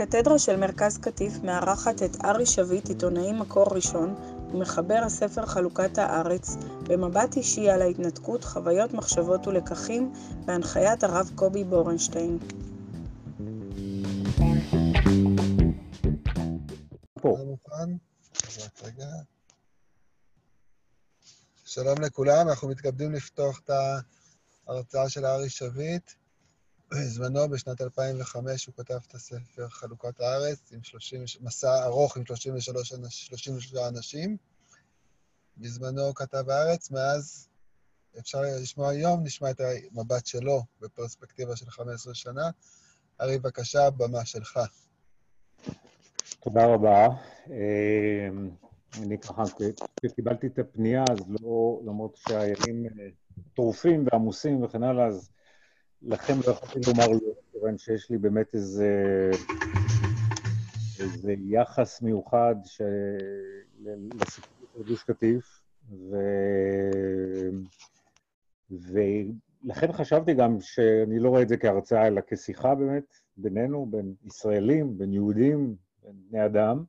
הקתדרה של מרכז קטיף מארחת את ארי שביט, עיתונאי מקור ראשון, ומחבר הספר חלוקת הארץ, במבט אישי על ההתנתקות, חוויות, מחשבות ולקחים, בהנחיית הרב קובי בורנשטיין. שלום לכולם, אנחנו מתכבדים לפתוח את ההרצאה של ארי שביט. בזמנו, בשנת 2005, הוא כתב את הספר חלוקת הארץ, עם 30, מסע ארוך עם 33 אנש, 33 אנשים. בזמנו הוא כתב הארץ, מאז אפשר לשמוע היום, נשמע את המבט שלו בפרספקטיבה של 15 שנה. ארי, בבקשה, במה שלך. תודה רבה. אמ, אני ככה, כשקיבלתי את הפנייה, אז לא, למרות שהימים אה, טרופים ועמוסים וכן הלאה, אז לכם לא יכולתי לומר לא, כיוון שיש לי באמת איזה, איזה יחס מיוחד ש... לסיפור של גוש קטיף, ו... ולכן חשבתי גם שאני לא רואה את זה כהרצאה, אלא כשיחה באמת בינינו, בין ישראלים, בין יהודים, בין בני אדם.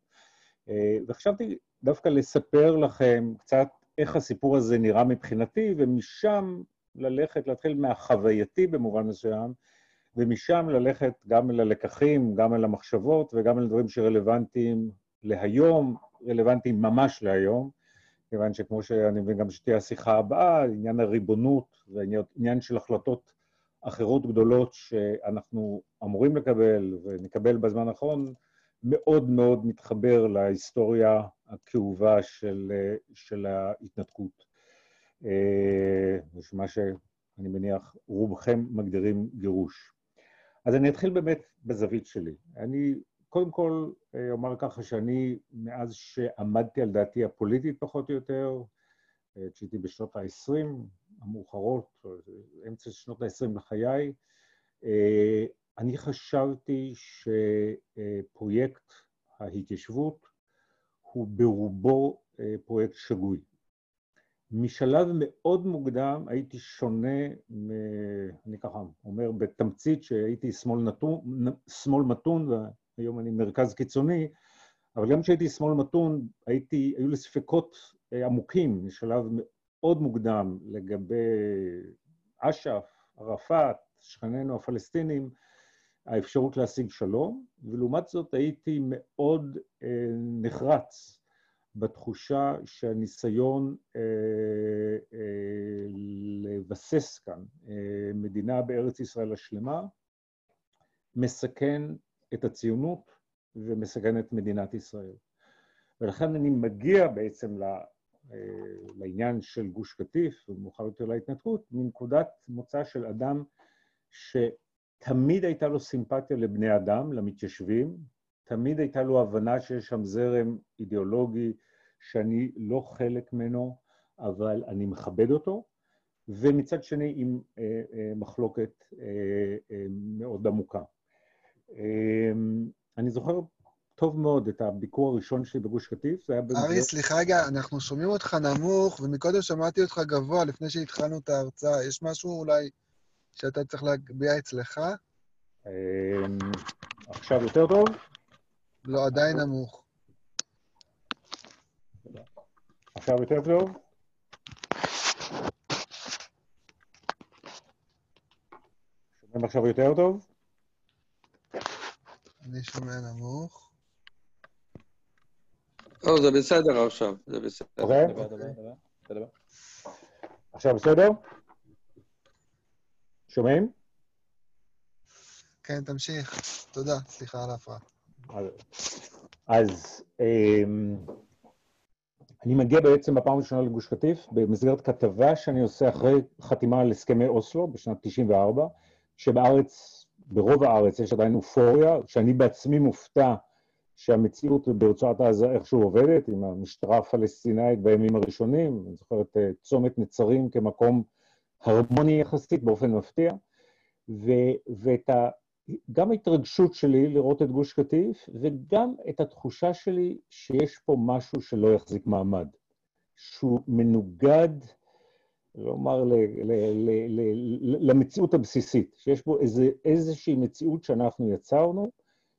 אה, וחשבתי דווקא לספר לכם קצת איך הסיפור הזה נראה מבחינתי, ומשם ללכת, להתחיל מהחווייתי במובן מסוים, ומשם ללכת גם אל הלקחים, גם אל המחשבות וגם אל דברים שרלוונטיים להיום, רלוונטיים ממש להיום, כיוון שכמו שאני מבין גם שתהיה השיחה הבאה, עניין הריבונות ועניין של החלטות אחרות גדולות שאנחנו אמורים לקבל ונקבל בזמן האחרון, מאוד מאוד מתחבר להיסטוריה הכאובה של, של ההתנתקות. מה שאני מניח רובכם מגדירים גירוש. אז אני אתחיל באמת בזווית שלי. אני קודם כל אומר ככה שאני, מאז שעמדתי על דעתי הפוליטית פחות או יותר, כשהייתי בשנות ה-20 המאוחרות, אמצע שנות ה-20 לחיי, אני חשבתי שפרויקט ההתיישבות הוא ברובו פרויקט שגוי. משלב מאוד מוקדם הייתי שונה, מ... אני ככה אומר בתמצית שהייתי שמאל, נתון, שמאל מתון, והיום אני מרכז קיצוני, אבל גם כשהייתי שמאל מתון, הייתי, היו לי ספקות עמוקים משלב מאוד מוקדם לגבי אש"ף, ערפאת, שכנינו הפלסטינים, האפשרות להשיג שלום, ולעומת זאת הייתי מאוד אה, נחרץ בתחושה שהניסיון אה, אה, לבסס כאן אה, מדינה בארץ ישראל השלמה מסכן את הציונות ומסכן את מדינת ישראל. ולכן אני מגיע בעצם ל, אה, לעניין של גוש קטיף, ומאוחר יותר להתנתקות, מנקודת מוצא של אדם שתמיד הייתה לו סימפתיה לבני אדם, למתיישבים, תמיד הייתה לו הבנה שיש שם זרם אידיאולוגי שאני לא חלק ממנו, אבל אני מכבד אותו, ומצד שני עם אה, אה, מחלוקת אה, אה, מאוד עמוקה. אה, אני זוכר טוב מאוד את הביקור הראשון שלי בגוש קטיף, זה היה... ארי, סליחה רגע, אנחנו שומעים אותך נמוך, ומקודם שמעתי אותך גבוה לפני שהתחלנו את ההרצאה. יש משהו אולי שאתה צריך להגביה אצלך? אה, עכשיו יותר טוב? לא, עדיין נמוך. עכשיו יותר טוב? שומעים עכשיו יותר טוב? אני שומע נמוך. לא, זה בסדר עכשיו, זה בסדר. אוקיי. עכשיו בסדר? שומעים? כן, תמשיך. תודה, סליחה על ההפרעה. אז אני מגיע בעצם בפעם הראשונה לגוש קטיף במסגרת כתבה שאני עושה אחרי חתימה על הסכמי אוסלו בשנת 94, שבארץ, ברוב הארץ יש עדיין אופוריה, שאני בעצמי מופתע שהמציאות ברצועת עזה איכשהו עובדת, עם המשטרה הפלסטינאית בימים הראשונים, אני זוכר את צומת נצרים כמקום הרמוני יחסית באופן מפתיע, ו- ואת ה... גם ההתרגשות שלי לראות את גוש קטיף, וגם את התחושה שלי שיש פה משהו שלא יחזיק מעמד, שהוא מנוגד, לומר, ל, ל, ל, ל, למציאות הבסיסית, שיש בו איזה, איזושהי מציאות שאנחנו יצרנו,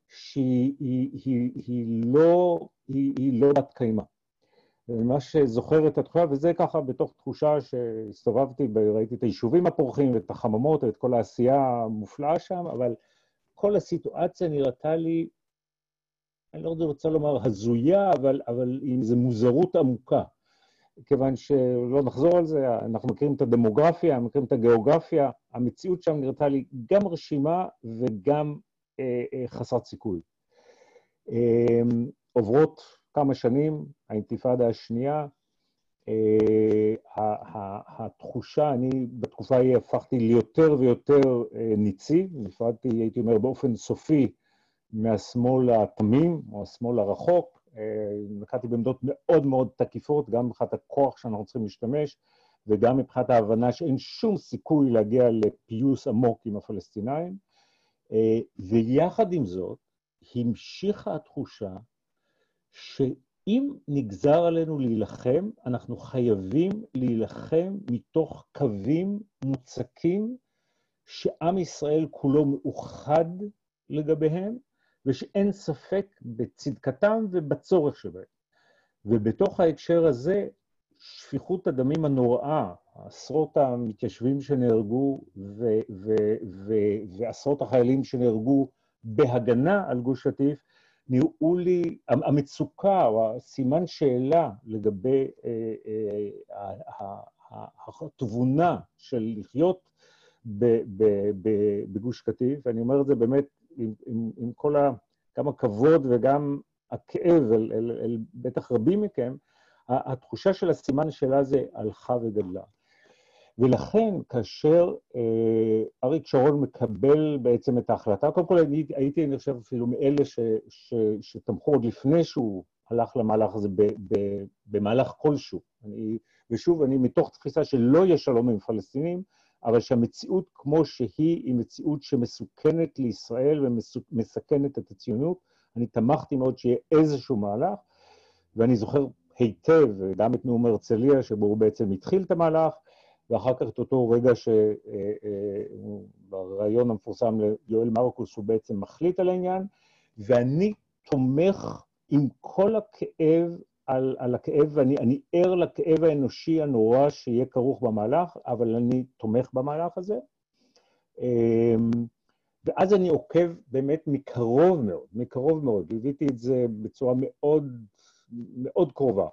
שהיא היא, היא, היא לא, היא, לא בת קיימא. אני ממש זוכר את התחושה, וזה ככה בתוך תחושה שהסתובבתי, ראיתי את היישובים הפורחים ואת החממות ואת כל העשייה המופלאה שם, אבל כל הסיטואציה נראתה לי, אני לא רוצה לומר הזויה, אבל, אבל עם איזו מוזרות עמוקה. כיוון שלא נחזור על זה, אנחנו מכירים את הדמוגרפיה, מכירים את הגיאוגרפיה, המציאות שם נראתה לי גם רשימה וגם אה, אה, חסרת סיכוי. אה, עוברות כמה שנים, האינתיפאדה השנייה, התחושה, אני בתקופה ההיא הפכתי ליותר ויותר אה, ניצי, נפרדתי, הייתי אומר, באופן סופי מהשמאל התמים, או השמאל הרחוק, אה, נקטתי בעמדות מאוד מאוד תקיפות, גם מבחינת הכוח שאנחנו צריכים להשתמש, וגם מבחינת ההבנה שאין שום סיכוי להגיע לפיוס עמוק עם הפלסטינאים. אה, ויחד עם זאת, המשיכה התחושה שאם נגזר עלינו להילחם, אנחנו חייבים להילחם מתוך קווים מוצקים שעם ישראל כולו מאוחד לגביהם, ושאין ספק בצדקתם ובצורך שבהם. ובתוך ההקשר הזה, שפיכות הדמים הנוראה, עשרות המתיישבים שנהרגו ועשרות החיילים שנהרגו בהגנה על גוש קטיף, נראו לי, המצוקה או הסימן שאלה לגבי אה, אה, התבונה של לחיות בגוש קטיף, ואני אומר את זה באמת עם, עם, עם כל ה... גם הכבוד וגם הכאב, אל, אל, אל בטח רבים מכם, התחושה של הסימן שלה זה הלכה וגדלה. ולכן, כאשר אה, אריק שרון מקבל בעצם את ההחלטה, קודם כל אני הייתי, אני חושב, אפילו מאלה ש, ש, שתמכו עוד לפני שהוא הלך למהלך הזה ב, ב, במהלך כלשהו. אני, ושוב, אני מתוך תפיסה שלא יהיה שלום עם פלסטינים, אבל שהמציאות כמו שהיא, היא מציאות שמסוכנת לישראל ומסכנת את הציונות. אני תמכתי מאוד שיהיה איזשהו מהלך, ואני זוכר היטב גם את נאום הרצליה, שבו הוא בעצם התחיל את המהלך, ואחר כך את אותו רגע שבריאיון אה, אה, המפורסם ליואל מרקוס הוא בעצם מחליט על העניין, ואני תומך עם כל הכאב על, על הכאב, ואני ער לכאב האנושי הנורא שיהיה כרוך במהלך, אבל אני תומך במהלך הזה. אמ, ואז אני עוקב באמת מקרוב מאוד, מקרוב מאוד, ליוויתי את זה בצורה מאוד, מאוד קרובה,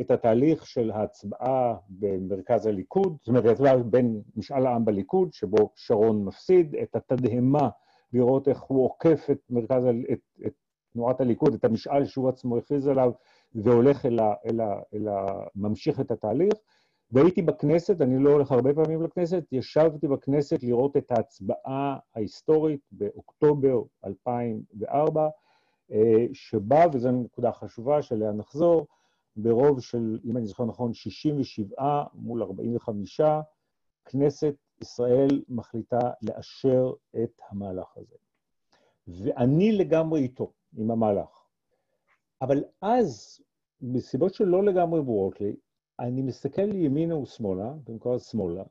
את התהליך של ההצבעה במרכז הליכוד, זאת אומרת, ההצבעה בין משאל העם בליכוד, שבו שרון מפסיד, את התדהמה לראות איך הוא עוקף את מרכז, את, את תנועת הליכוד, את המשאל שהוא עצמו הכריז עליו, והולך אל ה... אל ה... אל ה... ממשיך את התהליך. והייתי בכנסת, אני לא הולך הרבה פעמים לכנסת, ישבתי בכנסת לראות את ההצבעה ההיסטורית באוקטובר 2004, אה, שבה, וזו נקודה חשובה שאליה נחזור, ברוב של, אם אני זוכר נכון, 67 מול 45, כנסת ישראל מחליטה לאשר את המהלך הזה. ואני לגמרי איתו, עם המהלך. אבל אז, מסיבות שלא לגמרי ברורות לי, אני מסתכל ימינה ושמאלה, במקום שמאלה,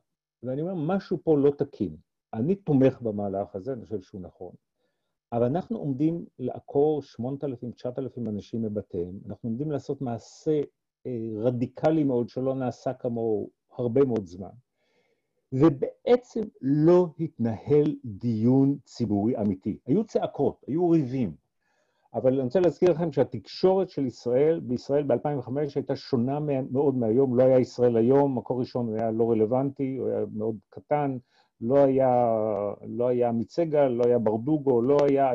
ואני אומר, משהו פה לא תקין. אני תומך במהלך הזה, אני חושב שהוא נכון, אבל אנחנו עומדים לעקור 8,000-9,000 אנשים מבתיהם, אנחנו עומדים לעשות מעשה אה, רדיקלי מאוד שלא נעשה כמוהו הרבה מאוד זמן, ובעצם לא התנהל דיון ציבורי אמיתי. היו צעקות, היו ריבים, אבל אני רוצה להזכיר לכם שהתקשורת של ישראל, בישראל ב-2005 הייתה שונה מאוד מהיום, לא היה ישראל היום, מקור ראשון היה לא רלוונטי, הוא היה מאוד קטן, לא היה, לא היה מצגה, לא היה ברדוגו, לא היה...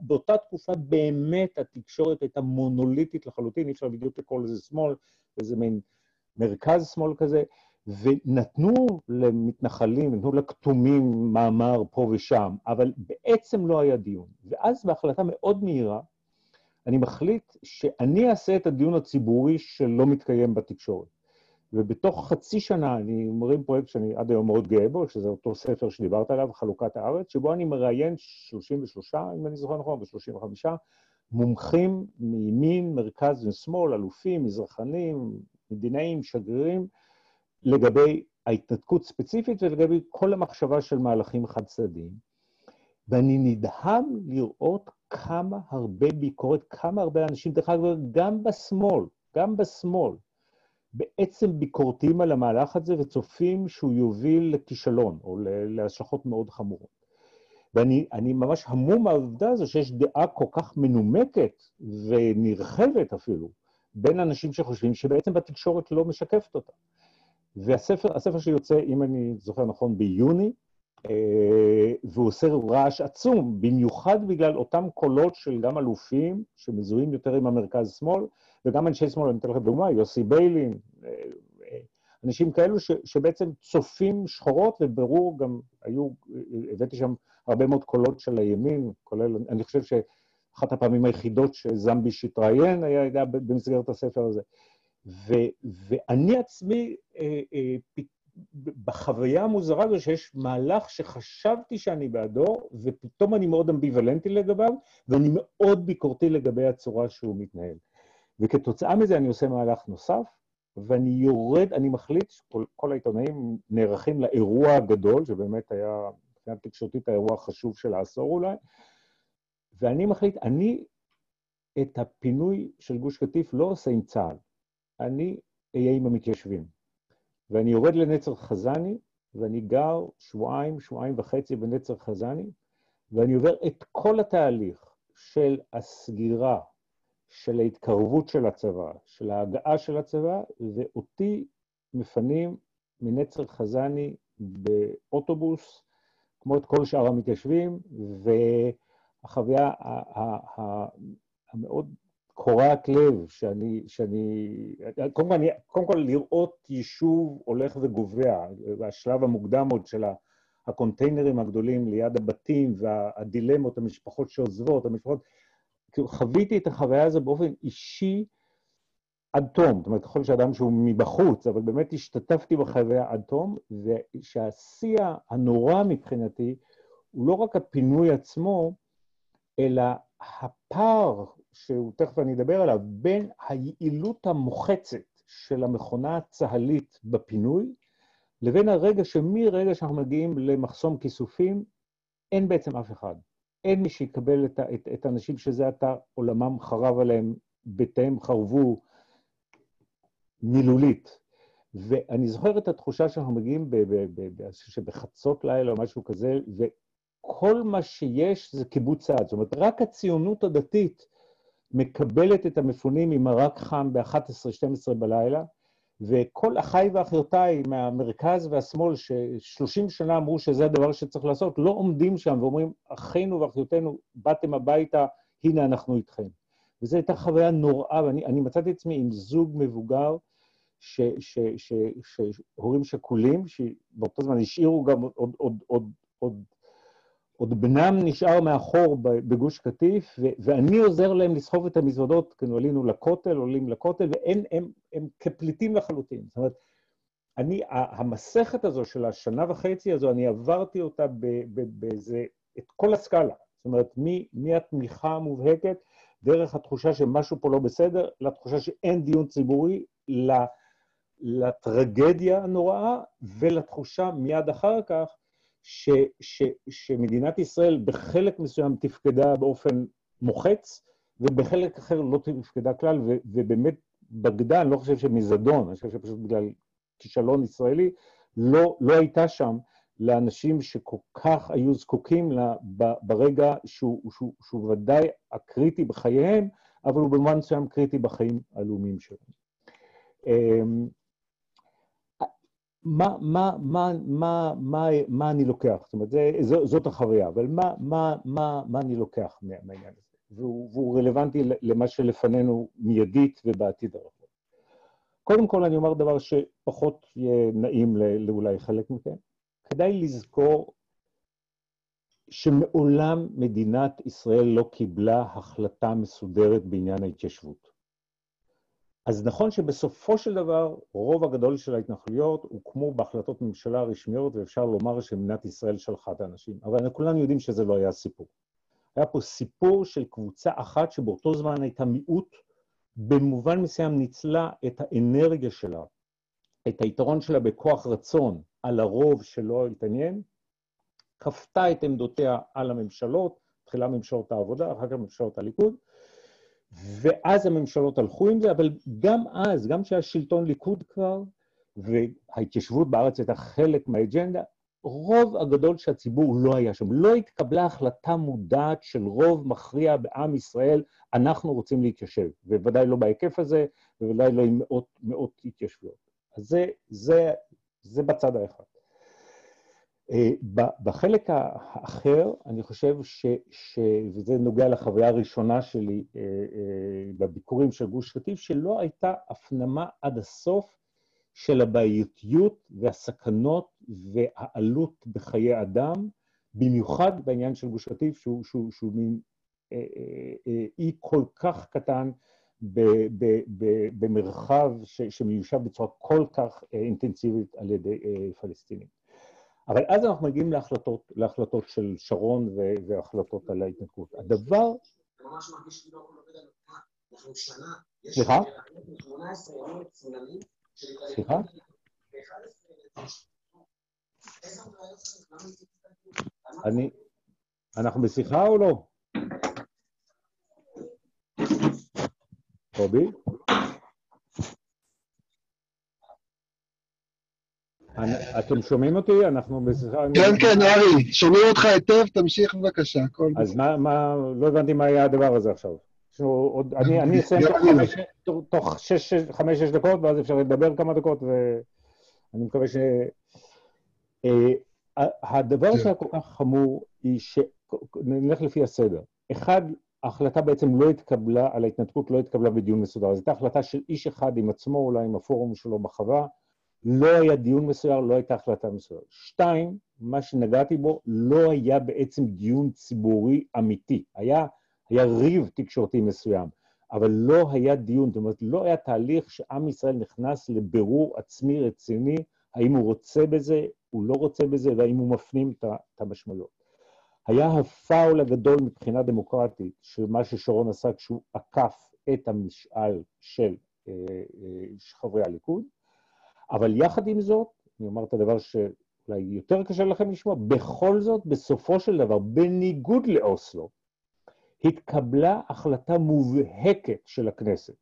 באותה תקופה באמת התקשורת הייתה מונוליטית לחלוטין, אי אפשר בדיוק לקרוא לזה שמאל, איזה מין מרכז שמאל כזה, ונתנו למתנחלים, נתנו לכתומים מאמר פה ושם, אבל בעצם לא היה דיון. ואז בהחלטה מאוד מהירה, אני מחליט שאני אעשה את הדיון הציבורי שלא מתקיים בתקשורת. ובתוך חצי שנה אני מרים פרויקט שאני עד היום מאוד גאה בו, שזה אותו ספר שדיברת עליו, חלוקת הארץ, שבו אני מראיין 33, אם אני זוכר נכון, ו-35, מומחים מימין, מרכז ושמאל, אלופים, מזרחנים, מדינאים, שגרירים, לגבי ההתנתקות ספציפית ולגבי כל המחשבה של מהלכים חד-צדדיים. ואני נדהם לראות כמה הרבה ביקורת, כמה הרבה אנשים, דרך אגב, גם בשמאל, גם בשמאל, בעצם ביקורתיים על המהלך הזה וצופים שהוא יוביל לכישלון או להשלכות מאוד חמורות. ואני ממש המום מהעובדה הזו שיש דעה כל כך מנומקת ונרחבת אפילו בין אנשים שחושבים שבעצם בתקשורת לא משקפת אותה. והספר, הספר שיוצא, אם אני זוכר נכון, ביוני, אה, והוא עושה רעש עצום, במיוחד בגלל אותם קולות של גם אלופים שמזוהים יותר עם המרכז-שמאל, וגם אנשי שמאל, אני אתן לכם דוגמה, יוסי ביילין, אה, אה, אנשים כאלו ש, שבעצם צופים שחורות, וברור גם היו, הבאתי שם הרבה מאוד קולות של הימין, כולל, אני חושב שאחת הפעמים היחידות שזמביש התראיין היה, היה במסגרת הספר הזה. ו, ואני עצמי, אה, אה, בחוויה המוזרה הזו שיש מהלך שחשבתי שאני בעדו, ופתאום אני מאוד אמביוולנטי לגביו, ואני מאוד ביקורתי לגבי הצורה שהוא מתנהל. וכתוצאה מזה אני עושה מהלך נוסף, ואני יורד, אני מחליט, כל, כל העיתונאים נערכים לאירוע הגדול, שבאמת היה, מבחינה תקשורתית, האירוע החשוב של העשור אולי, ואני מחליט, אני את הפינוי של גוש קטיף לא עושה עם צה"ל, אני אהיה עם המתיישבים. ואני יורד לנצר חזני, ואני גר שבועיים, שבועיים וחצי בנצר חזני, ואני עובר את כל התהליך של הסגירה, של ההתקרבות של הצבא, של ההגעה של הצבא, ואותי מפנים מנצר חזני באוטובוס, כמו את כל שאר המתיישבים, והחוויה המאוד קורעת לב, שאני, שאני קודם, כל, קודם כל לראות יישוב הולך וגובע, השלב המוקדם עוד של הקונטיינרים הגדולים ליד הבתים והדילמות, המשפחות שעוזבות, המשפחות, כאילו חוויתי את החוויה הזו באופן אישי עד תום, זאת אומרת, ככל שאדם שהוא מבחוץ, אבל באמת השתתפתי בחוויה עד תום, ושהשיא הנורא מבחינתי הוא לא רק הפינוי עצמו, אלא הפער שהוא תכף אני אדבר עליו, בין היעילות המוחצת של המכונה הצה"לית בפינוי, לבין הרגע שמרגע שאנחנו מגיעים למחסום כיסופים, אין בעצם אף אחד. אין מי שיקבל את, האנשים שזה עתה עולמם חרב עליהם, בתיהם חרבו מילולית. ואני זוכר את התחושה שאנחנו מגיעים בחצות לילה או משהו כזה, וכל מה שיש זה קיבוץ צעד. זאת אומרת, רק הציונות הדתית מקבלת את המפונים עם מרק חם ב-11-12 בלילה, וכל אחיי ואחיותיי מהמרכז והשמאל, ש-30 שנה אמרו שזה הדבר שצריך לעשות, לא עומדים שם ואומרים, אחינו ואחיותינו, באתם הביתה, הנה אנחנו איתכם. וזו הייתה חוויה נוראה, ואני מצאתי עצמי עם זוג מבוגר, שהורים שכולים, שבאותו זמן השאירו גם עוד, עוד, עוד, עוד עוד בנם נשאר מאחור בגוש קטיף, ואני עוזר להם לסחוב את המזוודות, כאילו עלינו לכותל, עולים לכותל, והם הם, הם כפליטים לחלוטין. זאת אומרת, אני, המסכת הזו של השנה וחצי הזו, אני עברתי אותה באיזה, את כל הסקאלה. זאת אומרת, מהתמיכה המובהקת, דרך התחושה שמשהו פה לא בסדר, לתחושה שאין דיון ציבורי, לטרגדיה הנוראה, ולתחושה מיד אחר כך ש, ש, שמדינת ישראל בחלק מסוים תפקדה באופן מוחץ, ובחלק אחר לא תפקדה כלל, ו, ובאמת בגדה, אני לא חושב שמזדון, אני חושב שפשוט בגלל כישלון ישראלי, לא, לא הייתה שם לאנשים שכל כך היו זקוקים לה ברגע שהוא, שהוא, שהוא ודאי הקריטי בחייהם, אבל הוא במובן מסוים קריטי בחיים הלאומיים שלהם. מה, מה, מה, מה, מה, מה אני לוקח? זאת אומרת, זה, זו, זאת החוויה, אבל מה, מה, מה, מה אני לוקח מהעניין הזה? והוא, והוא רלוונטי למה שלפנינו מיידית ובעתיד הרחוב. קודם כל, אני אומר דבר שפחות יהיה נעים לאולי חלק מכם. כדאי לזכור שמעולם מדינת ישראל לא קיבלה החלטה מסודרת בעניין ההתיישבות. אז נכון שבסופו של דבר, רוב הגדול של ההתנחלויות הוקמו בהחלטות ממשלה רשמיות, ואפשר לומר שמדינת ישראל שלחה את האנשים, אבל כולנו יודעים שזה לא היה סיפור. היה פה סיפור של קבוצה אחת שבאותו זמן הייתה מיעוט, במובן מסוים ניצלה את האנרגיה שלה, את היתרון שלה בכוח רצון על הרוב שלא התעניין, כפתה את עמדותיה על הממשלות, תחילה ממשלות העבודה, אחר כך ממשלות הליכוד, ואז הממשלות הלכו עם זה, אבל גם אז, גם כשהיה שלטון ליכוד כבר, וההתיישבות בארץ הייתה חלק מהאג'נדה, רוב הגדול של הציבור לא היה שם. לא התקבלה החלטה מודעת של רוב מכריע בעם ישראל, אנחנו רוצים להתיישב. ובוודאי לא בהיקף הזה, ובוודאי לא עם מאות, מאות התיישבויות. אז זה, זה, זה בצד האחד. אה, בחלק האחר, אני חושב ש, ש... וזה נוגע לחוויה הראשונה שלי אה, אה, בביקורים של גוש קטיף, שלא הייתה הפנמה עד הסוף של הבעייתיות והסכנות והעלות בחיי אדם, במיוחד בעניין של גוש קטיף, שהוא, שהוא, שהוא מין אי כל כך קטן ב, ב, ב, במרחב ש, שמיושב בצורה כל כך אינטנסיבית על ידי פלסטינים. אבל אז אנחנו מגיעים להחלטות, להחלטות של שרון והחלטות על ההתנתקות. הדבר... ממש מרגיש כאילו הכל עובד על אנחנו שנה, סליחה? סליחה? אני... אנחנו בשיחה או לא? קובי? אתם שומעים אותי? אנחנו בשיחה... כן, כן, ארי, שומעים אותך היטב, תמשיך בבקשה. אז מה, לא הבנתי מה היה הדבר הזה עכשיו. אני אסיים תוך חמש-שש דקות, ואז אפשר לדבר כמה דקות, ואני מקווה ש... אה, הדבר כן. שהיה כל כך חמור, היא ש... נלך לפי הסדר. אחד, ההחלטה בעצם לא התקבלה, על ההתנתקות לא התקבלה בדיון מסודר. זו הייתה החלטה של איש אחד עם עצמו, אולי עם הפורום שלו בחווה, לא היה דיון מסוים, לא הייתה החלטה מסוימת. שתיים, מה שנגעתי בו, לא היה בעצם דיון ציבורי אמיתי. היה, היה ריב תקשורתי מסוים, אבל לא היה דיון, זאת אומרת, לא היה תהליך שעם ישראל נכנס לבירור עצמי רציני, האם הוא רוצה בזה, הוא לא רוצה בזה, והאם הוא מפנים את המשמעויות. היה הפאול הגדול מבחינה דמוקרטית של מה ששרון עשה כשהוא עקף את המשאל של אה, אה, חברי הליכוד, אבל יחד עם זאת, אני אומר את הדבר שאולי יותר קשה לכם לשמוע, בכל זאת, בסופו של דבר, בניגוד לאוסלו, התקבלה החלטה מובהקת של הכנסת.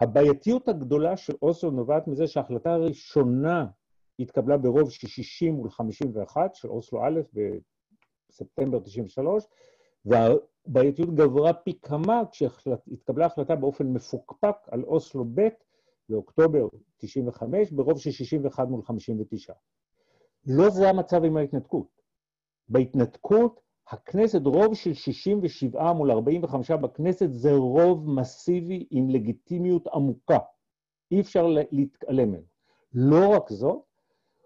הבעייתיות הגדולה של אוסלו נובעת מזה שההחלטה הראשונה התקבלה ברוב של 60 מול 51 של אוסלו א' בספטמבר 93, והבעייתיות גברה פי כמה כשהתקבלה החלטה באופן מפוקפק על אוסלו ב' באוקטובר 95, ברוב של 61 מול 59. לא זה המצב עם ההתנתקות. בהתנתקות, הכנסת, רוב של 67 מול 45 בכנסת, זה רוב מסיבי עם לגיטימיות עמוקה. אי אפשר להתעלם ממנו. לא רק זאת,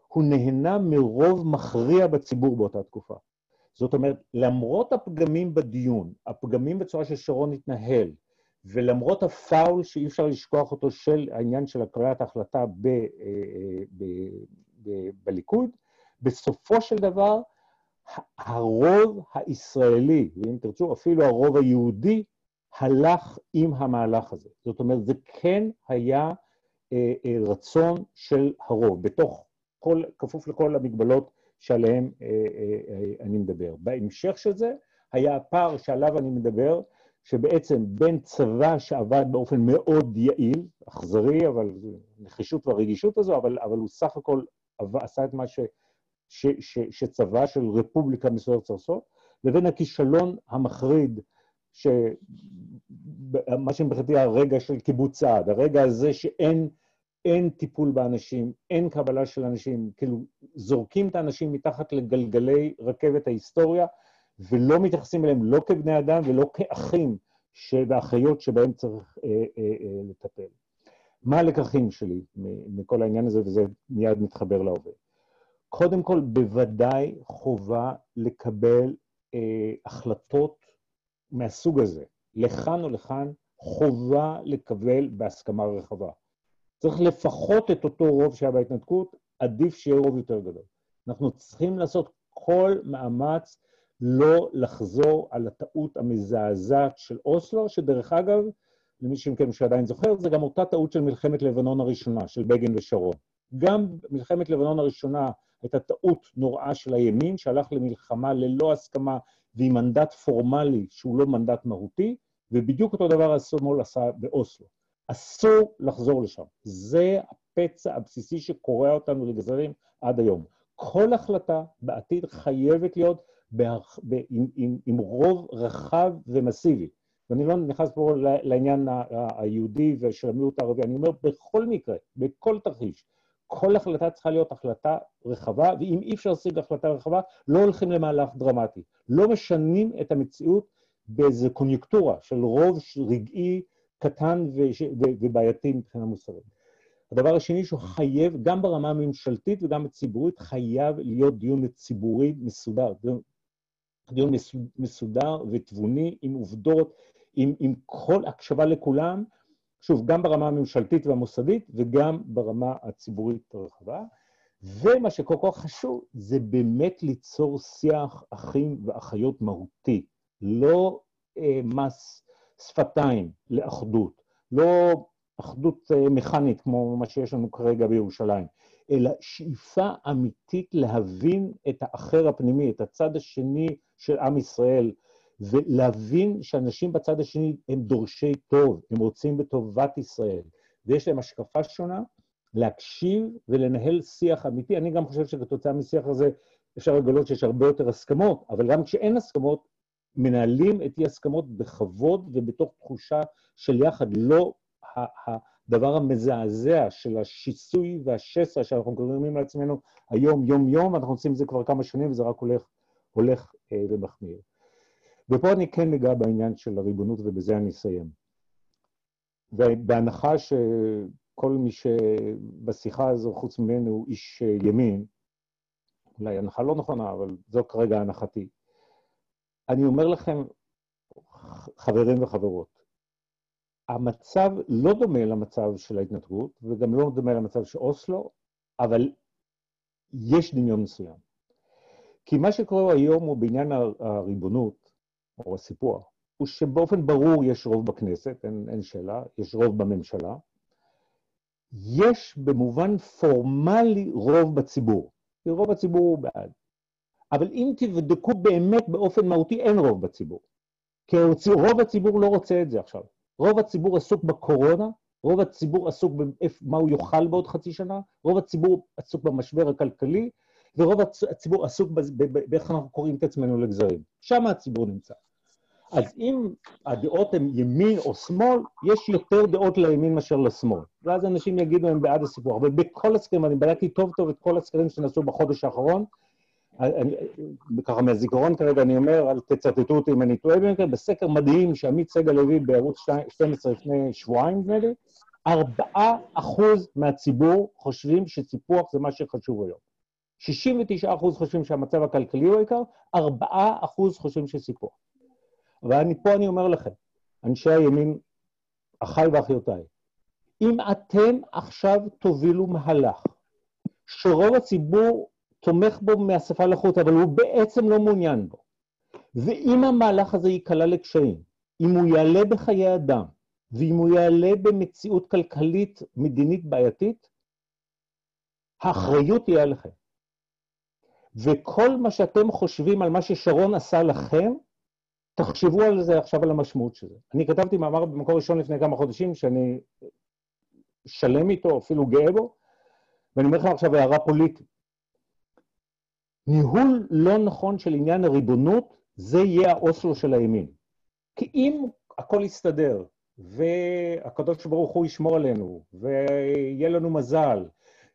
הוא נהנה מרוב מכריע בציבור באותה תקופה. זאת אומרת, למרות הפגמים בדיון, הפגמים בצורה ששרון התנהל, ולמרות הפאול שאי אפשר לשכוח אותו של העניין של הקריאת ההחלטה ב, אה, ב, ב, בליכוד, בסופו של דבר הרוב הישראלי, ואם תרצו אפילו הרוב היהודי, הלך עם המהלך הזה. זאת אומרת, זה כן היה אה, אה, רצון של הרוב, בתוך כל, כפוף לכל המגבלות שעליהן אה, אה, אה, אני מדבר. בהמשך של זה היה הפער שעליו אני מדבר, שבעצם בין צבא שעבד באופן מאוד יעיל, אכזרי, אבל נחישות והרגישות הזו, אבל, אבל הוא סך הכל עשה את מה ש, ש, ש, שצבא של רפובליקה מסוימת צריך לעשות, לבין הכישלון המחריד, ש... מה שמבחינתי הרגע של קיבוץ סעד, הרגע הזה שאין אין טיפול באנשים, אין קבלה של אנשים, כאילו זורקים את האנשים מתחת לגלגלי רכבת ההיסטוריה, ולא מתייחסים אליהם לא כבני אדם ולא כאחים ואחיות שבהם צריך אה, אה, אה, לטפל. מה הלקחים שלי מכל העניין הזה, וזה מיד מתחבר להווה? קודם כל, בוודאי חובה לקבל אה, החלטות מהסוג הזה. לכאן או לכאן, חובה לקבל בהסכמה רחבה. צריך לפחות את אותו רוב שהיה בהתנתקות, עדיף שיהיה רוב יותר גדול. אנחנו צריכים לעשות כל מאמץ לא לחזור על הטעות המזעזעת של אוסלו, שדרך אגב, למי שמכם שעדיין זוכר, זה גם אותה טעות של מלחמת לבנון הראשונה, של בגין ושרון. גם מלחמת לבנון הראשונה הייתה טעות נוראה של הימין, שהלך למלחמה ללא הסכמה ועם מנדט פורמלי שהוא לא מנדט מהותי, ובדיוק אותו דבר השמאל עשה באוסלו. אסור לחזור לשם. זה הפצע הבסיסי שקורע אותנו לגזרים עד היום. כל החלטה בעתיד חייבת להיות בהח... ב... עם, עם, עם רוב רחב ומסיבי. ואני לא נכנס פה לעניין היהודי ושל המיעוט הערבי, אני אומר בכל מקרה, בכל תרחיש, כל החלטה צריכה להיות החלטה רחבה, ואם אי אפשר להשיג החלטה רחבה, לא הולכים למהלך דרמטי. לא משנים את המציאות באיזו קוניונקטורה של רוב רגעי קטן ובעייתי מבחינה מוסרית. הדבר השני שהוא חייב, גם ברמה הממשלתית וגם הציבורית, חייב להיות דיון ציבורי מסודר. דיון, דיון מסודר ותבוני, עם עובדות, עם, עם כל הקשבה לכולם, שוב, גם ברמה הממשלתית והמוסדית וגם ברמה הציבורית הרחבה. ומה שכל כך חשוב, זה באמת ליצור שיח אחים ואחיות מהותי, לא אה, מס שפתיים לאחדות, לא אחדות אה, מכנית כמו מה שיש לנו כרגע בירושלים, אלא שאיפה אמיתית להבין את האחר הפנימי, את הצד השני של עם ישראל, ולהבין שאנשים בצד השני הם דורשי טוב, הם רוצים בטובת ישראל, ויש להם השקפה שונה, להקשיב ולנהל שיח אמיתי. אני גם חושב שכתוצאה משיח הזה אפשר לגלות שיש הרבה יותר הסכמות, אבל גם כשאין הסכמות, מנהלים את אי-הסכמות בכבוד ובתוך תחושה של יחד, לא הדבר המזעזע של השיסוי והשסע שאנחנו קוראים לעצמנו היום, יום-יום, אנחנו עושים את זה כבר כמה שנים וזה רק הולך, הולך אה, ומחמיר. ופה אני כן ניגע בעניין של הריבונות ובזה אני אסיים. ובהנחה שכל מי שבשיחה הזו, חוץ ממנו, הוא איש ימין, אולי הנחה לא נכונה, אבל זו כרגע הנחתי. אני אומר לכם, חברים וחברות, המצב לא דומה למצב של ההתנתקות, וגם לא דומה למצב של אוסלו, אבל יש דמיון מסוים. כי מה שקורה היום הוא בעניין הריבונות, או הסיפוח, הוא שבאופן ברור יש רוב בכנסת, אין, אין שאלה, יש רוב בממשלה. יש במובן פורמלי רוב בציבור, כי רוב הציבור הוא בעד. אבל אם תבדקו באמת באופן מהותי, אין רוב בציבור. כי רוב הציבור לא רוצה את זה עכשיו. רוב הציבור עסוק בקורונה, רוב הציבור עסוק במה הוא יאכל בעוד חצי שנה, רוב הציבור עסוק במשבר הכלכלי, ורוב הציבור עסוק באיך אנחנו קוראים את עצמנו לגזרים. שם הציבור נמצא. אז אם הדעות הן ימין או שמאל, יש יותר דעות לימין מאשר לשמאל. ואז אנשים יגידו הם בעד הסיפור. אבל בכל הסקרים, אני בדקתי טוב טוב את כל הסקרים שנעשו בחודש האחרון, ככה מהזיכרון כרגע אני אומר, אל תצטטו אותי אם אני טועה במקרה, בסקר מדהים שעמית סגל הביא בערוץ 12 לפני שבועיים, נדמה לי, ארבעה אחוז מהציבור חושבים שסיפוח זה מה שחשוב היום. 69 אחוז חושבים שהמצב הכלכלי הוא העיקר, ארבעה אחוז חושבים שסיפוח. ופה אני אומר לכם, אנשי הימין, אחיי ואחיותיי, אם אתם עכשיו תובילו מהלך שרוב הציבור תומך בו מהשפה לחוץ, אבל הוא בעצם לא מעוניין בו. ואם המהלך הזה ייקלע לקשיים, אם הוא יעלה בחיי אדם, ואם הוא יעלה במציאות כלכלית מדינית בעייתית, האחריות תהיה עליכם. וכל מה שאתם חושבים על מה ששרון עשה לכם, תחשבו על זה עכשיו, על המשמעות של זה. אני כתבתי מאמר במקור ראשון לפני כמה חודשים, שאני שלם איתו, אפילו גאה בו, ואני אומר לכם עכשיו הערה פוליטית. ניהול לא נכון של עניין הריבונות, זה יהיה האוסלו של הימין. כי אם הכל יסתדר, והקדוש ברוך הוא ישמור עלינו, ויהיה לנו מזל,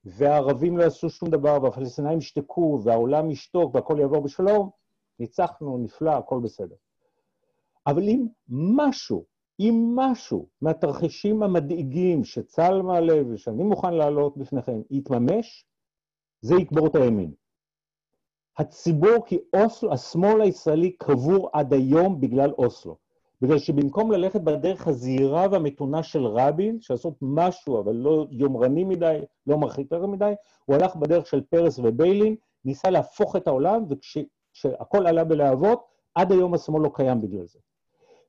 והערבים לא יעשו שום דבר, והפלסטינאים ישתקו, והעולם ישתוק, והכל יעבור בשלום, ניצחנו, נפלא, הכל בסדר. אבל אם משהו, אם משהו מהתרחישים המדאיגים שצה"ל מעלה ושאני מוכן להעלות בפניכם יתממש, זה יקבור את הימין. הציבור, כי אוסלו, השמאל הישראלי קבור עד היום בגלל אוסלו. בגלל שבמקום ללכת בדרך הזהירה והמתונה של רבין, שעשות משהו, אבל לא יומרני מדי, לא מרחיק יותר מדי, הוא הלך בדרך של פרס וביילין, ניסה להפוך את העולם, וכשהכול עלה בלהבות, עד היום השמאל לא קיים בגלל זה.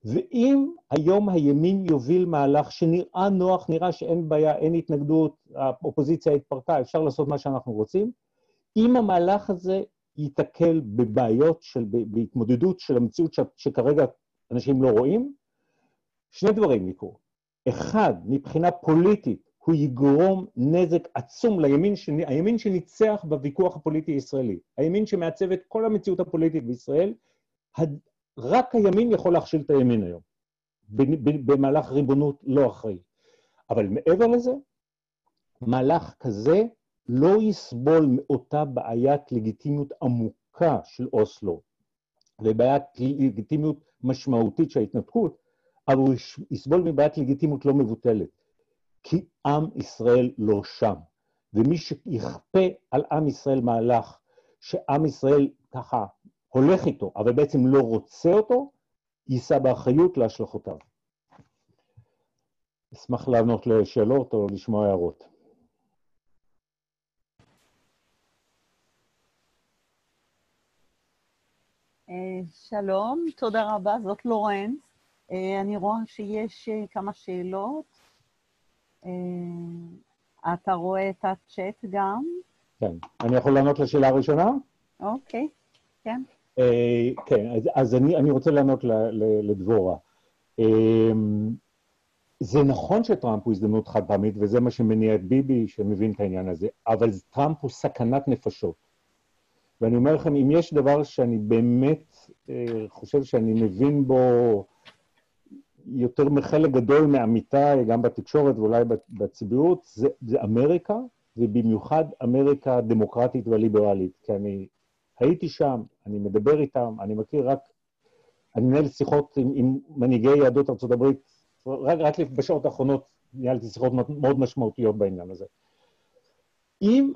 ואם היום הימין יוביל מהלך שנראה נוח, נראה שאין בעיה, אין התנגדות, האופוזיציה התפרקה, אפשר לעשות מה שאנחנו רוצים, אם המהלך הזה ייתקל בבעיות של, בהתמודדות של המציאות ש, שכרגע אנשים לא רואים, שני דברים יקרו. אחד, מבחינה פוליטית, הוא יגרום נזק עצום לימין, הימין שניצח בוויכוח הפוליטי הישראלי, הימין שמעצב את כל המציאות הפוליטית בישראל, רק הימין יכול להכשיל את הימין היום, במהלך ריבונות לא אחראי. אבל מעבר לזה, מהלך כזה לא יסבול מאותה בעיית לגיטימיות עמוקה של אוסלו, ובעיית לגיטימיות משמעותית של ההתנתקות, אבל הוא יסבול מבעיית לגיטימיות לא מבוטלת. כי עם ישראל לא שם. ומי שיכפה על עם ישראל מהלך שעם ישראל ככה הולך איתו, אבל בעצם לא רוצה אותו, יישא באחריות להשלכותיו. אשמח לענות לשאלות או לשמוע הערות. אה, שלום, תודה רבה, זאת לורנס. אה, אני רואה שיש אה, כמה שאלות. אתה רואה את הצ'אט גם? כן. אני יכול לענות לשאלה הראשונה? אוקיי, כן. כן, אז אני רוצה לענות לדבורה. זה נכון שטראמפ הוא הזדמנות חד פעמית, וזה מה שמניע את ביבי, שמבין את העניין הזה, אבל טראמפ הוא סכנת נפשות. ואני אומר לכם, אם יש דבר שאני באמת אה, חושב שאני מבין בו יותר מחלק גדול מעמיתיי, גם בתקשורת ואולי בציבוריות, זה, זה אמריקה, ובמיוחד אמריקה הדמוקרטית והליברלית. כי אני הייתי שם, אני מדבר איתם, אני מכיר רק, אני מנהל שיחות עם, עם מנהיגי יהדות ארה"ב, רק, רק בשעות האחרונות ניהלתי שיחות מאוד משמעותיות בעניין הזה. אם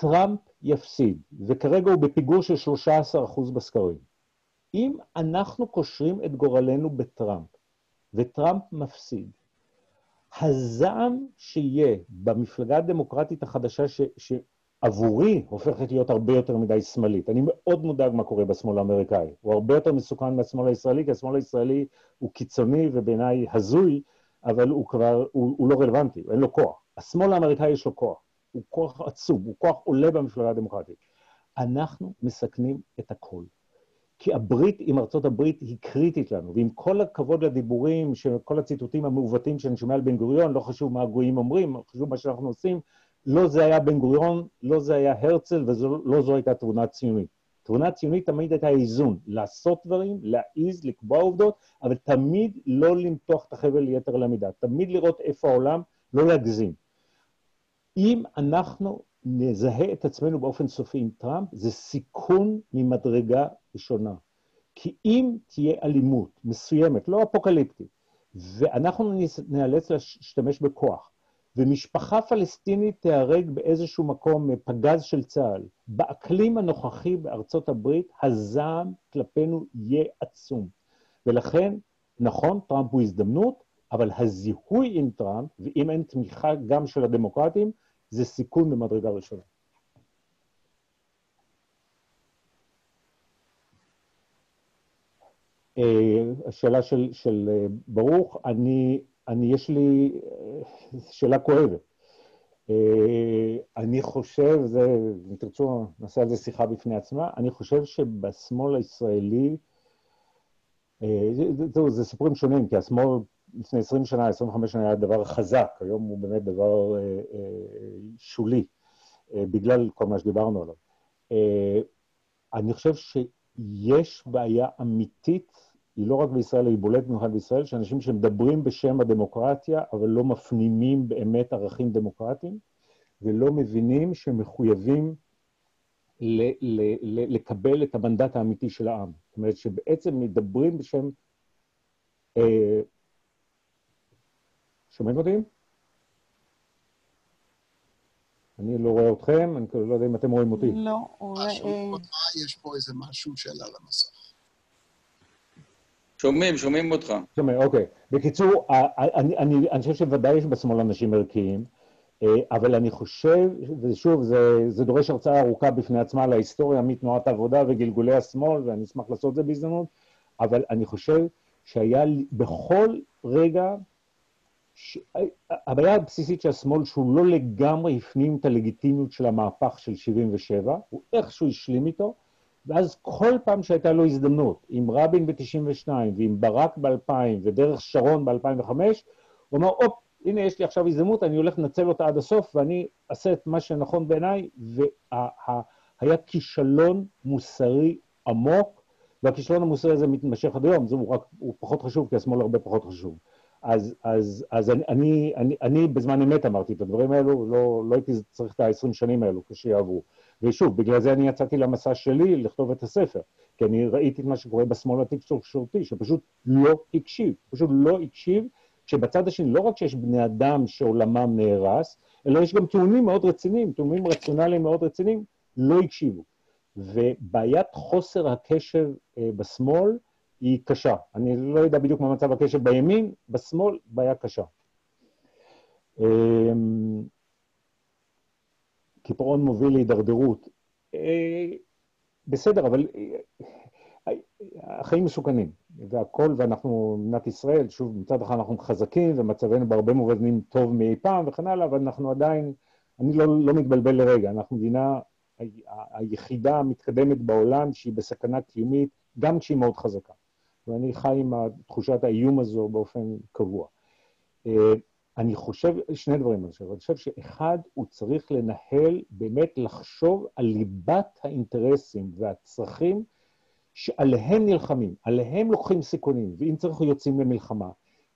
טראמפ יפסיד, וכרגע הוא בפיגור של 13% בסקרים. אם אנחנו קושרים את גורלנו בטראמפ, וטראמפ מפסיד, הזעם שיהיה במפלגה הדמוקרטית החדשה, ש, שעבורי הופכת להיות הרבה יותר מדי שמאלית. אני מאוד מודאג מה קורה בשמאל האמריקאי. הוא הרבה יותר מסוכן מהשמאל הישראלי, כי השמאל הישראלי הוא קיצוני ובעיניי הזוי, אבל הוא כבר, הוא, הוא לא רלוונטי, אין לו כוח. השמאל האמריקאי יש לו כוח. הוא כוח עצום, הוא כוח עולה במפלגה הדמוקרטית. אנחנו מסכנים את הכול. כי הברית עם ארצות הברית היא קריטית לנו, ועם כל הכבוד לדיבורים, כל הציטוטים המעוותים שאני שומע על בן גוריון, לא חשוב מה הגויים אומרים, חשוב מה שאנחנו עושים, לא זה היה בן גוריון, לא זה היה הרצל, ולא זו הייתה תבונה ציונית. תבונה ציונית תמיד הייתה איזון, לעשות דברים, להעיז, לקבוע עובדות, אבל תמיד לא למתוח את החבל יתר למידה, תמיד לראות איפה העולם, לא להגזים. אם אנחנו נזהה את עצמנו באופן סופי עם טראמפ, זה סיכון ממדרגה ראשונה. כי אם תהיה אלימות מסוימת, לא אפוקליפטית, ואנחנו ניאלץ להשתמש בכוח, ומשפחה פלסטינית תיהרג באיזשהו מקום מפגז של צה"ל, באקלים הנוכחי בארצות הברית, הזעם כלפינו יהיה עצום. ולכן, נכון, טראמפ הוא הזדמנות, אבל הזיהוי עם טראמפ, ואם אין תמיכה גם של הדמוקרטים, זה סיכון במדרגה ראשונה. אה, השאלה של, של אה, ברוך, אני, אני, יש לי אה, שאלה כואבת. אני חושב, זה, אם תרצו, נעשה על זה שיחה בפני עצמה, אני חושב שבשמאל הישראלי, זהו, זה סיפורים שונים, כי השמאל לפני 20 שנה, 25 שנה היה דבר חזק, היום הוא באמת דבר אה, אה, שולי, אה, בגלל כל מה שדיברנו עליו. אה, אני חושב שיש בעיה אמיתית, היא לא רק בישראל, היא בולטת במיוחד בישראל, שאנשים שמדברים בשם הדמוקרטיה, אבל לא מפנימים באמת ערכים דמוקרטיים, ולא מבינים שהם מחויבים ל- ל- ל- לקבל את המנדט האמיתי של העם. זאת אומרת שבעצם מדברים בשם אה, שומעים אותי? אני לא רואה אתכם, אני כאילו לא יודע אם אתם רואים אותי. לא, רואה... שומעים אותך, יש פה איזה משהו שעלה למסך. שומעים, שומעים אותך. שומעים, אוקיי. בקיצור, אני, אני, אני חושב שוודאי יש בשמאל אנשים ערכיים, אה, אבל אני חושב, ושוב, זה, זה דורש הרצאה ארוכה בפני עצמה על ההיסטוריה מתנועת העבודה וגלגולי השמאל, ואני אשמח לעשות את זה בהזדמנות, אבל אני חושב שהיה בכל רגע. הבעיה הבסיסית של השמאל שהוא לא לגמרי הפנים את הלגיטימיות של המהפך של 77, הוא איכשהו השלים איתו, ואז כל פעם שהייתה לו הזדמנות, עם רבין ב-92 ועם ברק ב-2000 ודרך שרון ב-2005, הוא אמר, הופ, הנה יש לי עכשיו הזדמנות, אני הולך לנצל אותה עד הסוף ואני אעשה את מה שנכון בעיניי, והיה כישלון מוסרי עמוק, והכישלון המוסרי הזה מתמשך עד היום, זה הוא, רק, הוא פחות חשוב, כי השמאל הרבה פחות חשוב. אז, אז, אז אני, אני, אני, אני בזמן אמת אמרתי את הדברים האלו, לא, לא הייתי צריך את ה-20 שנים האלו כשיעברו. ושוב, בגלל זה אני יצאתי למסע שלי לכתוב את הספר, כי אני ראיתי את מה שקורה בשמאל התקשורתי, שפשוט לא הקשיב, פשוט לא הקשיב, כשבצד השני לא רק שיש בני אדם שעולמם נהרס, אלא יש גם טיעונים מאוד רציניים, טיעונים רציונליים מאוד רציניים, לא הקשיבו. ובעיית חוסר הקשב אה, בשמאל היא קשה. אני לא יודע בדיוק מה מצב הקשב בימין, בשמאל בעיה קשה. אה, קיפאון מוביל להידרדרות. אה, בסדר, אבל אה, החיים מסוכנים, והכול, ואנחנו, מדינת ישראל, שוב, מצד אחד אנחנו חזקים, ומצבנו בהרבה מובנים טוב מאי פעם וכן הלאה, אבל אנחנו עדיין, אני לא, לא מתבלבל לרגע, אנחנו מדינה היחידה המתקדמת בעולם שהיא בסכנה קיומית, גם כשהיא מאוד חזקה. ואני חי עם תחושת האיום הזו באופן קבוע. אה, אני חושב, שני דברים אני חושב. אני חושב שאחד, הוא צריך לנהל, באמת לחשוב על ליבת האינטרסים והצרכים שעליהם נלחמים, עליהם לוקחים סיכונים, ואם צריך יוצאים למלחמה,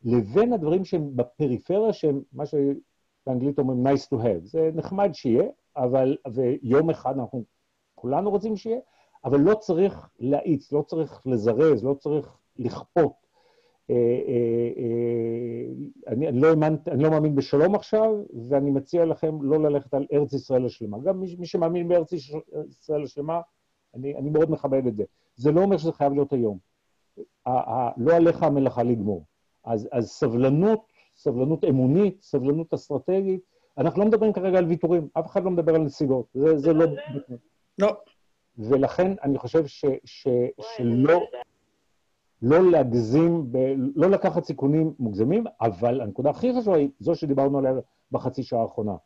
לבין הדברים שהם בפריפריה, שהם מה שבאנגלית אומרים nice to have. זה נחמד שיהיה, אבל, ויום אחד אנחנו כולנו רוצים שיהיה, אבל לא צריך להאיץ, לא צריך לזרז, לא צריך לכפות. אה, אה, אה, אני, אני, לא האמנ, אני לא מאמין בשלום עכשיו, ואני מציע לכם לא ללכת על ארץ ישראל השלמה. גם מי, מי שמאמין בארץ ישראל השלמה, אני, אני מאוד מכבד את זה. זה לא אומר שזה חייב להיות היום. ה, ה, לא עליך המלאכה לגמור. אז, אז סבלנות, סבלנות אמונית, סבלנות אסטרטגית, אנחנו לא מדברים כרגע על ויתורים, אף אחד לא מדבר על נסיגות, זה, זה לא... לא. ולכן אני חושב ש, ש, שלא... לא להגזים, ב, לא לקחת סיכונים מוגזמים, אבל הנקודה הכי חשובה היא זו שדיברנו עליה בחצי שעה האחרונה.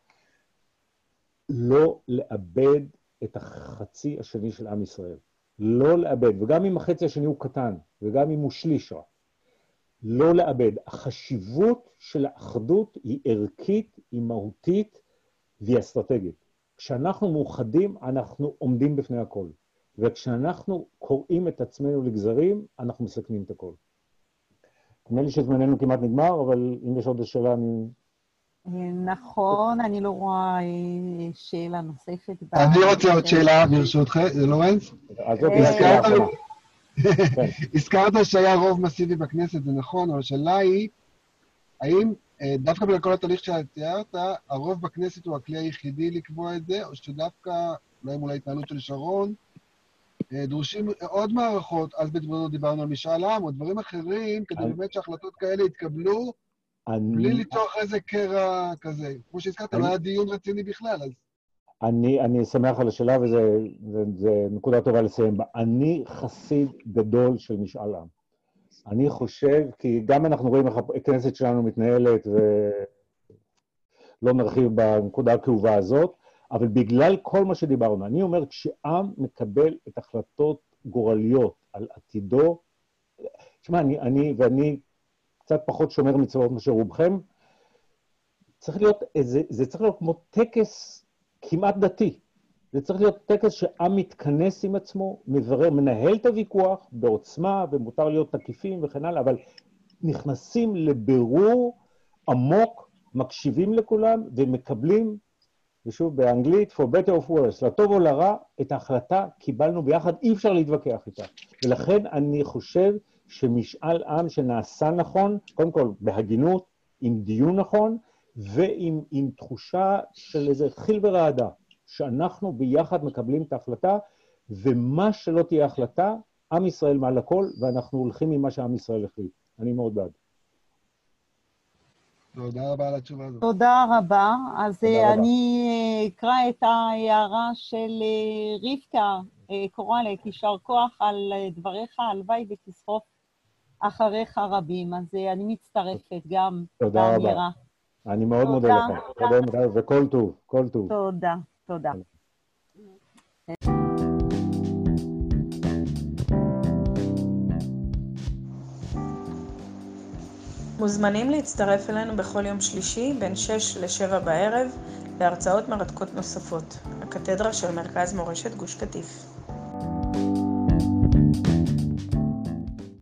לא לאבד את החצי השני של עם ישראל. לא לאבד, וגם אם החצי השני הוא קטן, וגם אם הוא שליש רק, לא לאבד. החשיבות של האחדות היא ערכית, היא מהותית והיא אסטרטגית. כשאנחנו מאוחדים, אנחנו עומדים בפני הכל. וכשאנחנו קוראים את עצמנו לגזרים, אנחנו מסכנים את הכל. נדמה לי שזמננו כמעט נגמר, אבל אם יש עוד שאלה, אני... נכון, אני לא רואה אה, שאלה נוספת. אני רוצה עוד שאלה, ברשותכם, זה לורנס. הזכרת שהיה רוב מסיבי בכנסת, זה נכון, אבל השאלה היא, האם אה, דווקא בגלל כל התהליך שתיארת, הרוב בכנסת הוא הכלי היחידי לקבוע את זה, או שדווקא, אולי מול ההתנהלות של שרון, אה, דרושים עוד מערכות, אז בזמנו דיברנו על משאל עם, או דברים אחרים, כדי באמת שהחלטות כאלה יתקבלו, אני... בלי ליצור איזה קרע כזה. כמו שהזכרת, לא היה דיון רציני בכלל, אז... אני, אני שמח על השאלה, וזו נקודה טובה לסיים בה. אני חסיד גדול של משאל עם. אני חושב, כי גם אנחנו רואים איך הכנסת שלנו מתנהלת, ולא נרחיב בנקודה הכאובה הזאת, אבל בגלל כל מה שדיברנו, אני אומר, כשעם מקבל את החלטות גורליות על עתידו, תשמע, אני, אני, ואני קצת פחות שומר מצוות מאשר רובכם, צריך להיות איזה, זה צריך להיות כמו טקס כמעט דתי. זה צריך להיות טקס שעם מתכנס עם עצמו, מברר, מנהל את הוויכוח בעוצמה, ומותר להיות תקיפים וכן הלאה, אבל נכנסים לבירור עמוק, מקשיבים לכולם ומקבלים ושוב באנגלית, for better or worse, לטוב או לרע, את ההחלטה קיבלנו ביחד, אי אפשר להתווכח איתה. ולכן אני חושב שמשאל עם שנעשה נכון, קודם כל בהגינות, עם דיון נכון, ועם תחושה של איזה חיל ורעדה, שאנחנו ביחד מקבלים את ההחלטה, ומה שלא תהיה החלטה, עם ישראל מעל הכל, ואנחנו הולכים עם מה שעם ישראל החליט. אני מאוד בעד. תודה רבה על התשובה הזאת. תודה רבה. אז תודה אני רבה. אקרא את ההערה של אה, רבקה קורלק, יישר כוח על דבריך, הלוואי ותסחוף אחריך רבים, אז אה, אני מצטרפת גם תודה רבה. באמירה. אני מאוד מודה תודה. לך. תודה, תודה, וכל טוב, כל טוב. תודה, תודה. מוזמנים להצטרף אלינו בכל יום שלישי בין 6 ל-7 בערב להרצאות מרתקות נוספות. הקתדרה של מרכז מורשת גוש קטיף.